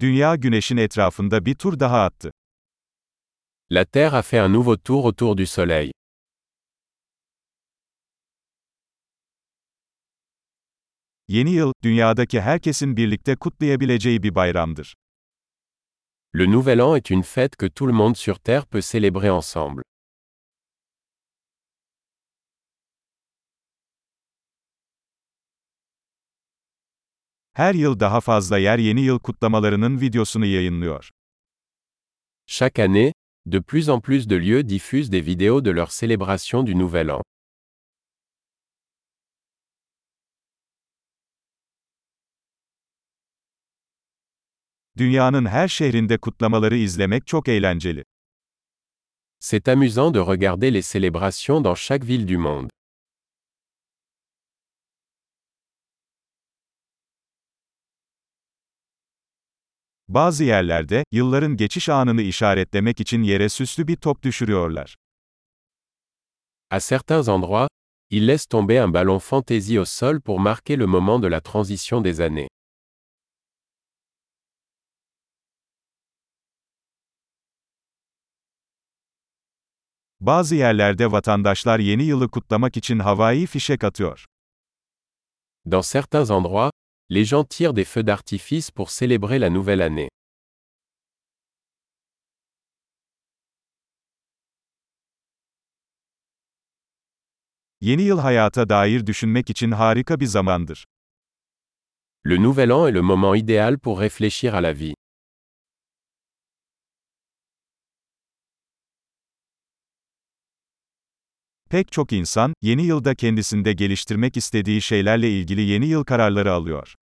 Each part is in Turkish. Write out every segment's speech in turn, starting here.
Dünya güneşin etrafında bir tur daha attı. La Terre a fait un nouveau tour autour du Soleil. Yeni yıl, dünyadaki herkesin birlikte kutlayabileceği bir bayramdır. Le Nouvel An est une fête que tout le monde sur Terre peut célébrer ensemble. Her yıl daha fazla yer yeni yıl kutlamalarının videosunu yayınlıyor. Chaque année, de plus en plus de lieux diffusent des vidéos de leur célébration du Nouvel An. Dünyanın her şehrinde kutlamaları izlemek çok eğlenceli. C'est amusant de regarder les célébrations dans chaque ville du monde. Bazı yerlerde, yılların geçiş anını işaretlemek için yere süslü bir top düşürüyorlar. À certains endroits, ils laissent tomber un ballon fantaisie au sol pour marquer le moment de la transition des années. Bazı yerlerde vatandaşlar yeni yılı kutlamak için havai fişek atıyor. Dans certains endroits, les gens tirent des feux d'artifice pour célébrer la nouvelle année. Yeni yıl hayata dair düşünmek için harika bir zamandır. Le Nouvel An est le moment idéal pour réfléchir à la vie. Pek çok insan, yeni yılda kendisinde geliştirmek istediği şeylerle ilgili yeni yıl kararları alıyor.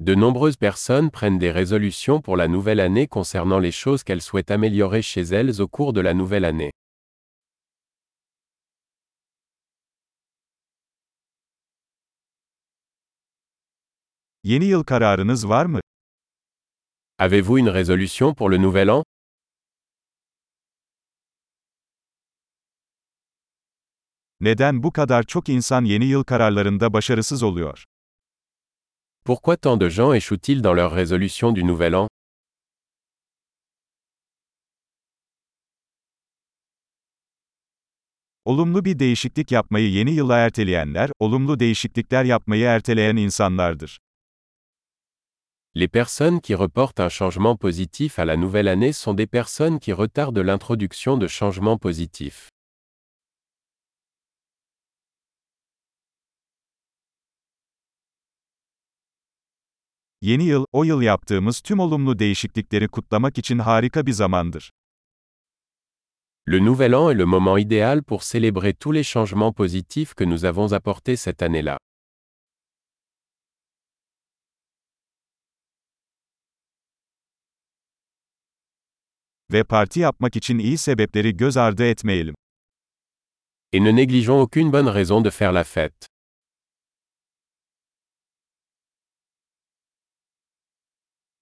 De nombreuses personnes prennent des résolutions pour la nouvelle année concernant les choses qu'elles souhaitent améliorer chez elles au cours de la nouvelle année. Yeni yıl kararınız var mı? Avez-vous une résolution pour le Nouvel An Neden bu kadar çok insan yeni yıl kararlarında başarısız oluyor? Pourquoi tant de gens échouent-ils dans leurs résolutions du Nouvel An Olumlu bir değişiklik yapmayı yeni yıla erteleyenler, olumlu değişiklikler yapmayı erteleyen insanlardır. Les personnes qui reportent un changement positif à la nouvelle année sont des personnes qui retardent l'introduction de changements positifs. Yeni yıl, o yıl yaptığımız tüm olumlu değişiklikleri kutlamak için harika bir zamandır. Le Nouvel An est le moment idéal pour célébrer tous les changements positifs que nous avons apportés cette année-là. Ve parti yapmak için iyi sebepleri göz ardı etmeyelim. Et ne négligeons aucune bonne raison de faire la fête.